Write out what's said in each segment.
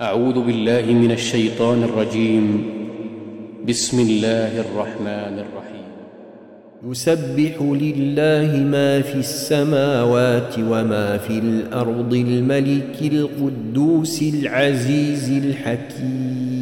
أعوذ بالله من الشيطان الرجيم. بسم الله الرحمن الرحيم. يسبح لله ما في السماوات وما في الأرض الملك القدوس العزيز الحكيم.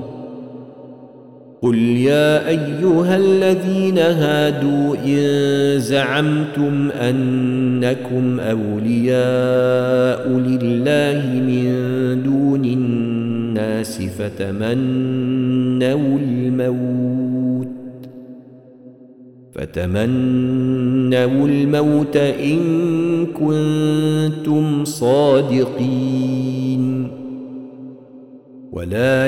قل يا أيها الذين هادوا إن زعمتم أنكم أولياء لله من دون الناس فتمنوا الموت فتمنوا الموت إن كنتم صادقين ولا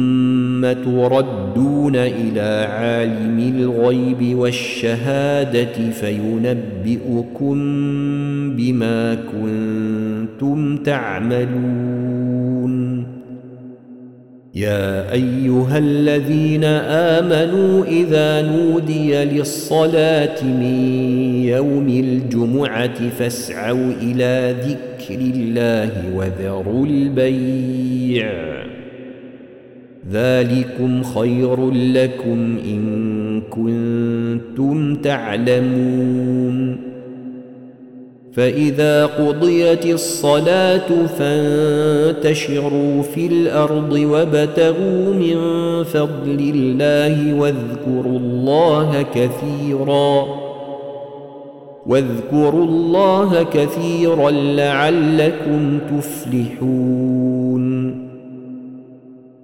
ثم تردون إلى عالم الغيب والشهادة فينبئكم بما كنتم تعملون. يا أيها الذين آمنوا إذا نودي للصلاة من يوم الجمعة فاسعوا إلى ذكر الله وذروا البيع. ذلكم خير لكم إن كنتم تعلمون. فإذا قضيت الصلاة فانتشروا في الأرض وابتغوا من فضل الله واذكروا الله كثيرا واذكروا الله كثيرا لعلكم تفلحون.